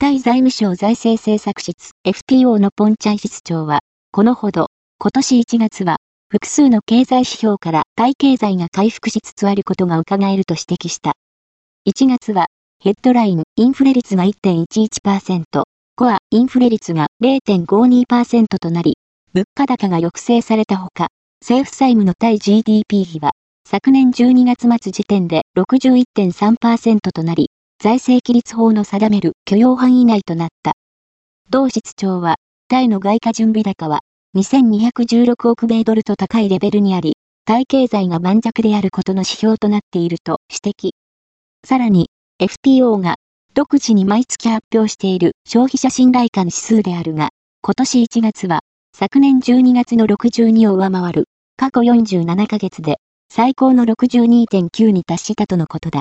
タイ財務省財政政策室 FTO のポンチャイ室長は、このほど、今年1月は、複数の経済指標からタイ経済が回復しつつあることが伺えると指摘した。1月は、ヘッドライン、インフレ率が1.11%、コア、インフレ率が0.52%となり、物価高が抑制されたほか、政府債務の対 GDP 比は、昨年12月末時点で61.3%となり、財政規律法の定める許容範囲内となった。同室長は、タイの外貨準備高は、2216億米ドルと高いレベルにあり、タイ経済が盤石であることの指標となっていると指摘。さらに、FTO が独自に毎月発表している消費者信頼感指数であるが、今年1月は昨年12月の62を上回る過去47ヶ月で最高の62.9に達したとのことだ。